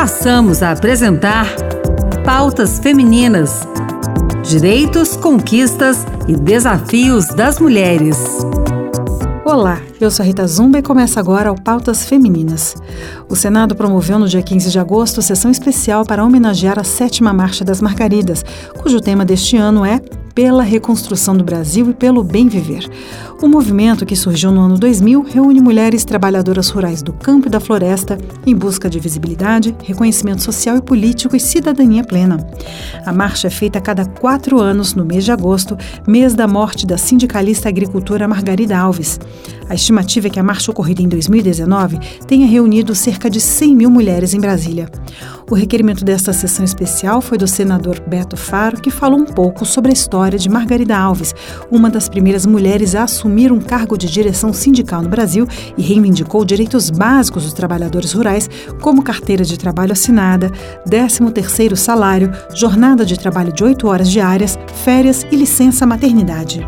passamos a apresentar Pautas Femininas: Direitos, Conquistas e Desafios das Mulheres. Olá, eu sou a Rita Zumba e começa agora o Pautas Femininas. O Senado promoveu no dia 15 de agosto sessão especial para homenagear a sétima Marcha das Margaridas, cujo tema deste ano é pela reconstrução do Brasil e pelo bem viver. O movimento, que surgiu no ano 2000, reúne mulheres trabalhadoras rurais do campo e da floresta em busca de visibilidade, reconhecimento social e político e cidadania plena. A marcha é feita a cada quatro anos, no mês de agosto, mês da morte da sindicalista agricultora Margarida Alves. A estimativa é que a marcha ocorrida em 2019 tenha reunido cerca de 100 mil mulheres em Brasília. O requerimento desta sessão especial foi do senador Beto Faro, que falou um pouco sobre a história de Margarida Alves, uma das primeiras mulheres a assumir um cargo de direção sindical no Brasil e reivindicou direitos básicos dos trabalhadores rurais, como carteira de trabalho assinada, 13º salário, jornada de trabalho de 8 horas diárias, férias e licença maternidade.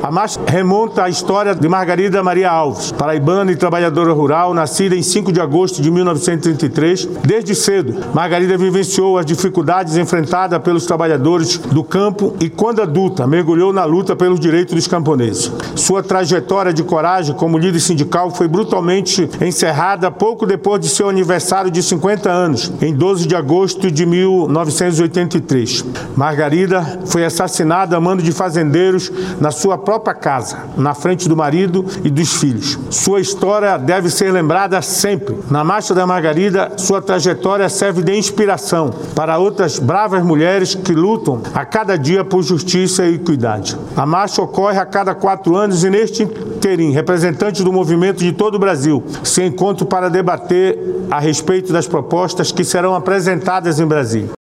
A marcha remonta à história de Margarida Maria Alves, paraibana e trabalhadora rural, nascida em 5 de agosto de 1933. Desde cedo, Margarida vivenciou as dificuldades enfrentadas pelos trabalhadores do campo e, quando adulta, mergulhou na luta pelos direitos dos camponeses. Sua trajetória de coragem como líder sindical foi brutalmente encerrada pouco depois de seu aniversário de 50 anos, em 12 de agosto de 1983. Margarida foi assassinada a mando de fazendeiros na sua própria casa, na frente do marido e dos filhos. Sua história deve ser lembrada sempre. Na Marcha da Margarida, sua trajetória serve de inspiração para outras bravas mulheres que lutam a cada dia por justiça e equidade. A marcha ocorre a cada quatro anos e neste interim, representantes do movimento de todo o Brasil se encontram para debater a respeito das propostas que serão apresentadas em Brasília.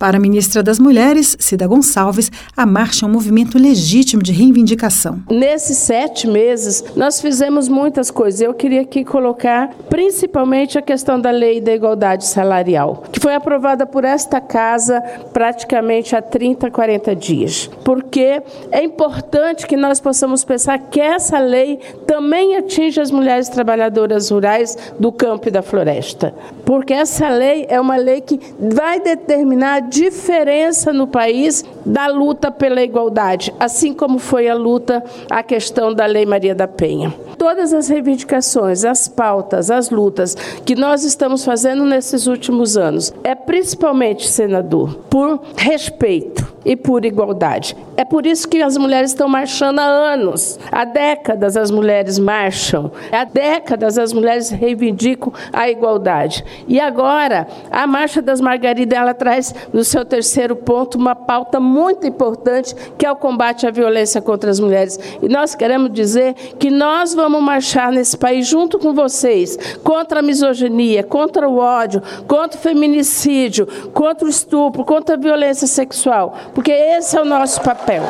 Para a ministra das Mulheres, Cida Gonçalves, a marcha é um movimento legítimo de reivindicação. Nesses sete meses, nós fizemos muitas coisas. Eu queria aqui colocar principalmente a questão da lei da igualdade salarial, que foi aprovada por esta casa praticamente há 30, 40 dias. Porque é importante que nós possamos pensar que essa lei também atinge as mulheres trabalhadoras rurais do campo e da floresta. Porque essa lei é uma lei que vai determinar diferença no país da luta pela igualdade, assim como foi a luta, a questão da Lei Maria da Penha. Todas as reivindicações, as pautas, as lutas que nós estamos fazendo nesses últimos anos é principalmente, senador, por respeito e por igualdade. É por isso que as mulheres estão marchando há anos. Há décadas as mulheres marcham. Há décadas as mulheres reivindicam a igualdade. E agora, a Marcha das Margaridas, ela traz no seu terceiro ponto uma pauta muito importante, que é o combate à violência contra as mulheres. E nós queremos dizer que nós vamos marchar nesse país junto com vocês, contra a misoginia, contra o ódio, contra o feminicídio, contra o estupro, contra a violência sexual porque esse é o nosso papel.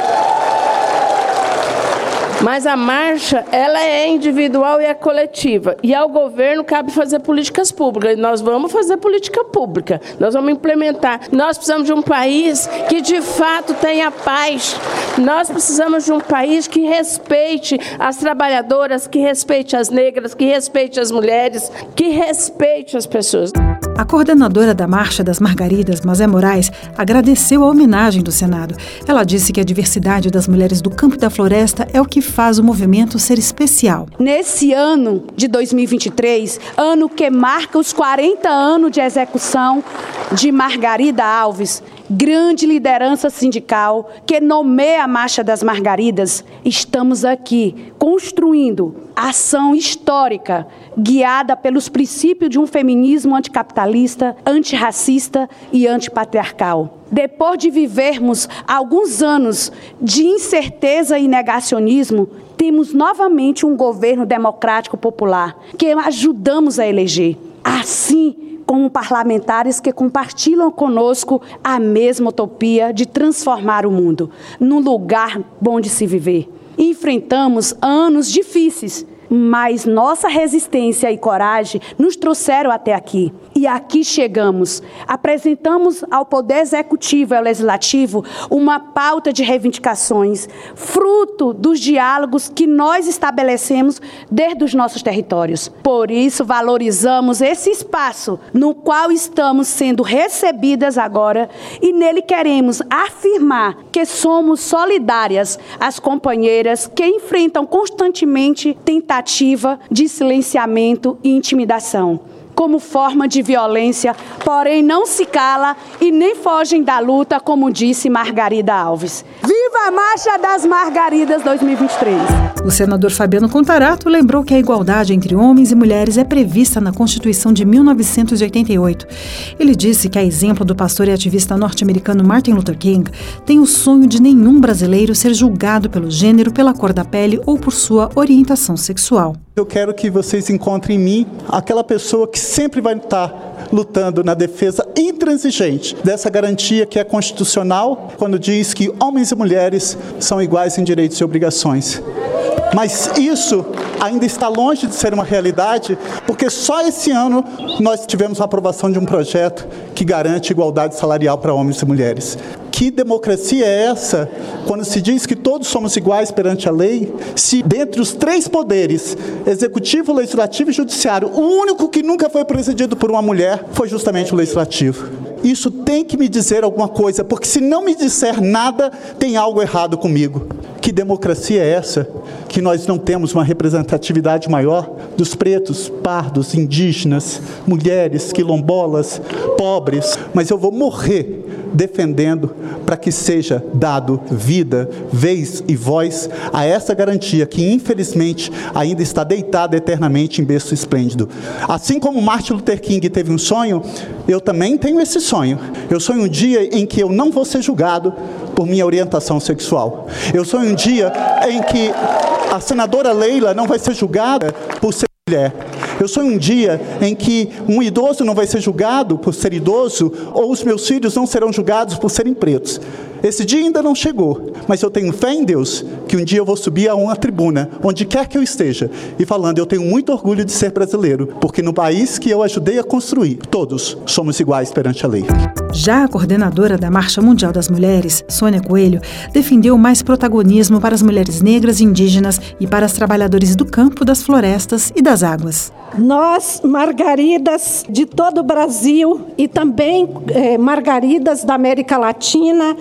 Mas a marcha, ela é individual e é coletiva. E ao governo cabe fazer políticas públicas. E nós vamos fazer política pública. Nós vamos implementar. Nós precisamos de um país que de fato tenha paz. Nós precisamos de um país que respeite as trabalhadoras, que respeite as negras, que respeite as mulheres, que respeite as pessoas. A coordenadora da Marcha das Margaridas, Mazé Moraes, agradeceu a homenagem do Senado. Ela disse que a diversidade das mulheres do campo e da floresta é o que faz o movimento ser especial. Nesse ano de 2023, ano que marca os 40 anos de execução de Margarida Alves, grande liderança sindical que nomeia a Marcha das Margaridas, estamos aqui construindo ação histórica guiada pelos princípios de um feminismo anticapitalista, antirracista e antipatriarcal. Depois de vivermos alguns anos de incerteza e negacionismo, temos novamente um governo democrático popular que ajudamos a eleger. Assim, como parlamentares que compartilham conosco a mesma utopia de transformar o mundo num lugar bom de se viver. Enfrentamos anos difíceis mas nossa resistência e coragem nos trouxeram até aqui. E aqui chegamos. Apresentamos ao Poder Executivo e ao Legislativo uma pauta de reivindicações, fruto dos diálogos que nós estabelecemos desde os nossos territórios. Por isso, valorizamos esse espaço no qual estamos sendo recebidas agora e nele queremos afirmar que somos solidárias às companheiras que enfrentam constantemente tentativa de silenciamento e intimidação como forma de violência, porém não se cala e nem fogem da luta, como disse Margarida Alves. Viva a Marcha das Margaridas 2023! O senador Fabiano Contarato lembrou que a igualdade entre homens e mulheres é prevista na Constituição de 1988. Ele disse que, a exemplo do pastor e ativista norte-americano Martin Luther King, tem o sonho de nenhum brasileiro ser julgado pelo gênero, pela cor da pele ou por sua orientação sexual. Eu quero que vocês encontrem em mim aquela pessoa que sempre vai estar lutando na defesa intransigente dessa garantia que é constitucional, quando diz que homens e mulheres são iguais em direitos e obrigações. Mas isso ainda está longe de ser uma realidade, porque só esse ano nós tivemos a aprovação de um projeto que garante igualdade salarial para homens e mulheres. Que democracia é essa quando se diz que todos somos iguais perante a lei? Se dentre os três poderes, executivo, legislativo e judiciário, o único que nunca foi presidido por uma mulher foi justamente o legislativo. Isso tem que me dizer alguma coisa, porque se não me disser nada, tem algo errado comigo. Que democracia é essa? Que nós não temos uma representatividade maior dos pretos, pardos, indígenas, mulheres, quilombolas, pobres, mas eu vou morrer defendendo para que seja dado vida, vez e voz a essa garantia que infelizmente ainda está deitada eternamente em berço esplêndido. Assim como Martin Luther King teve um sonho, eu também tenho esse sonho. Eu sonho um dia em que eu não vou ser julgado por minha orientação sexual. Eu sonho um dia em que a senadora Leila não vai ser julgada por ser mulher. Eu sonho um dia em que um idoso não vai ser julgado por ser idoso, ou os meus filhos não serão julgados por serem pretos. Esse dia ainda não chegou, mas eu tenho fé em Deus que um dia eu vou subir a uma tribuna, onde quer que eu esteja, e falando: eu tenho muito orgulho de ser brasileiro, porque no país que eu ajudei a construir, todos somos iguais perante a lei. Já a coordenadora da Marcha Mundial das Mulheres, Sônia Coelho, defendeu mais protagonismo para as mulheres negras e indígenas e para as trabalhadoras do campo, das florestas e das águas. Nós, margaridas de todo o Brasil e também eh, margaridas da América Latina,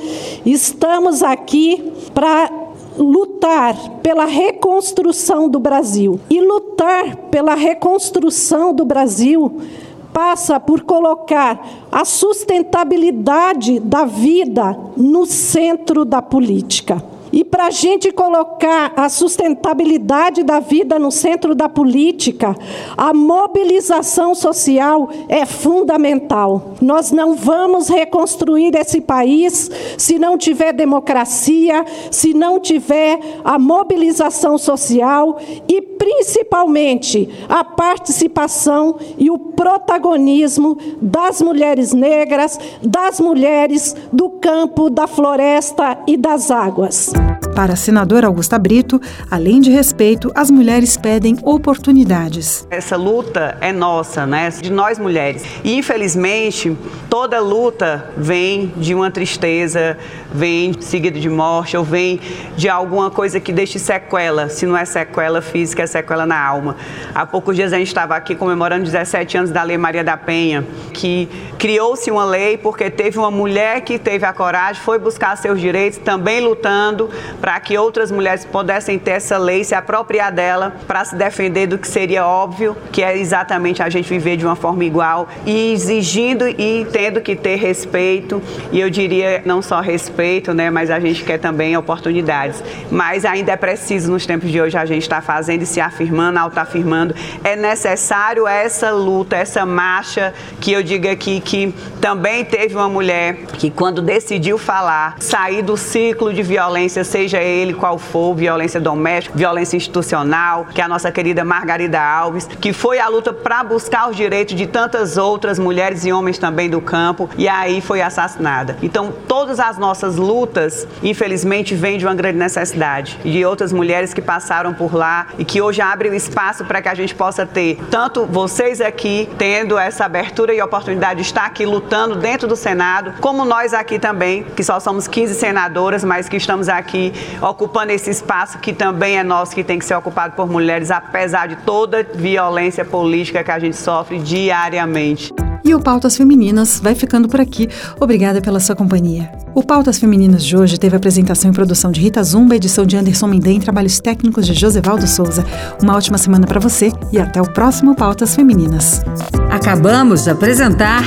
estamos aqui para lutar pela reconstrução do Brasil. E lutar pela reconstrução do Brasil passa por colocar a sustentabilidade da vida no centro da política. E para a gente colocar a sustentabilidade da vida no centro da política, a mobilização social é fundamental. Nós não vamos reconstruir esse país se não tiver democracia, se não tiver a mobilização social e, principalmente, a participação e o protagonismo das mulheres negras, das mulheres do campo, da floresta e das águas. Para a senadora Augusta Brito, além de respeito, as mulheres pedem oportunidades. Essa luta é nossa, né? De nós mulheres. E infelizmente, toda luta vem de uma tristeza, vem seguida de morte ou vem de alguma coisa que deixe sequela. Se não é sequela física, é sequela na alma. Há poucos dias a gente estava aqui comemorando 17 anos da Lei Maria da Penha, que criou-se uma lei porque teve uma mulher que teve a coragem, foi buscar seus direitos, também lutando para que outras mulheres pudessem ter essa lei, se apropriar dela, para se defender do que seria óbvio, que é exatamente a gente viver de uma forma igual e exigindo e tendo que ter respeito, e eu diria não só respeito, né, mas a gente quer também oportunidades. Mas ainda é preciso, nos tempos de hoje, a gente estar tá fazendo e se afirmando, autoafirmando. É necessário essa luta, essa marcha, que eu digo aqui que também teve uma mulher que, quando decidiu falar, sair do ciclo de violência, seja seja ele qual for, violência doméstica, violência institucional, que é a nossa querida Margarida Alves, que foi a luta para buscar os direitos de tantas outras mulheres e homens também do campo, e aí foi assassinada. Então, todas as nossas lutas, infelizmente, vêm de uma grande necessidade, de outras mulheres que passaram por lá e que hoje abrem o espaço para que a gente possa ter tanto vocês aqui tendo essa abertura e oportunidade de estar aqui lutando dentro do Senado, como nós aqui também, que só somos 15 senadoras, mas que estamos aqui ocupando esse espaço que também é nosso, que tem que ser ocupado por mulheres, apesar de toda violência política que a gente sofre diariamente. E o Pautas Femininas vai ficando por aqui. Obrigada pela sua companhia. O Pautas Femininas de hoje teve apresentação e produção de Rita Zumba, edição de Anderson Mendem, trabalhos técnicos de Josevaldo Souza. Uma ótima semana para você e até o próximo Pautas Femininas. Acabamos de apresentar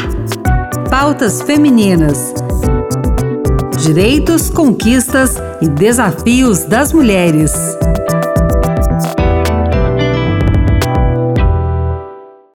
Pautas Femininas. Direitos, conquistas e desafios das mulheres.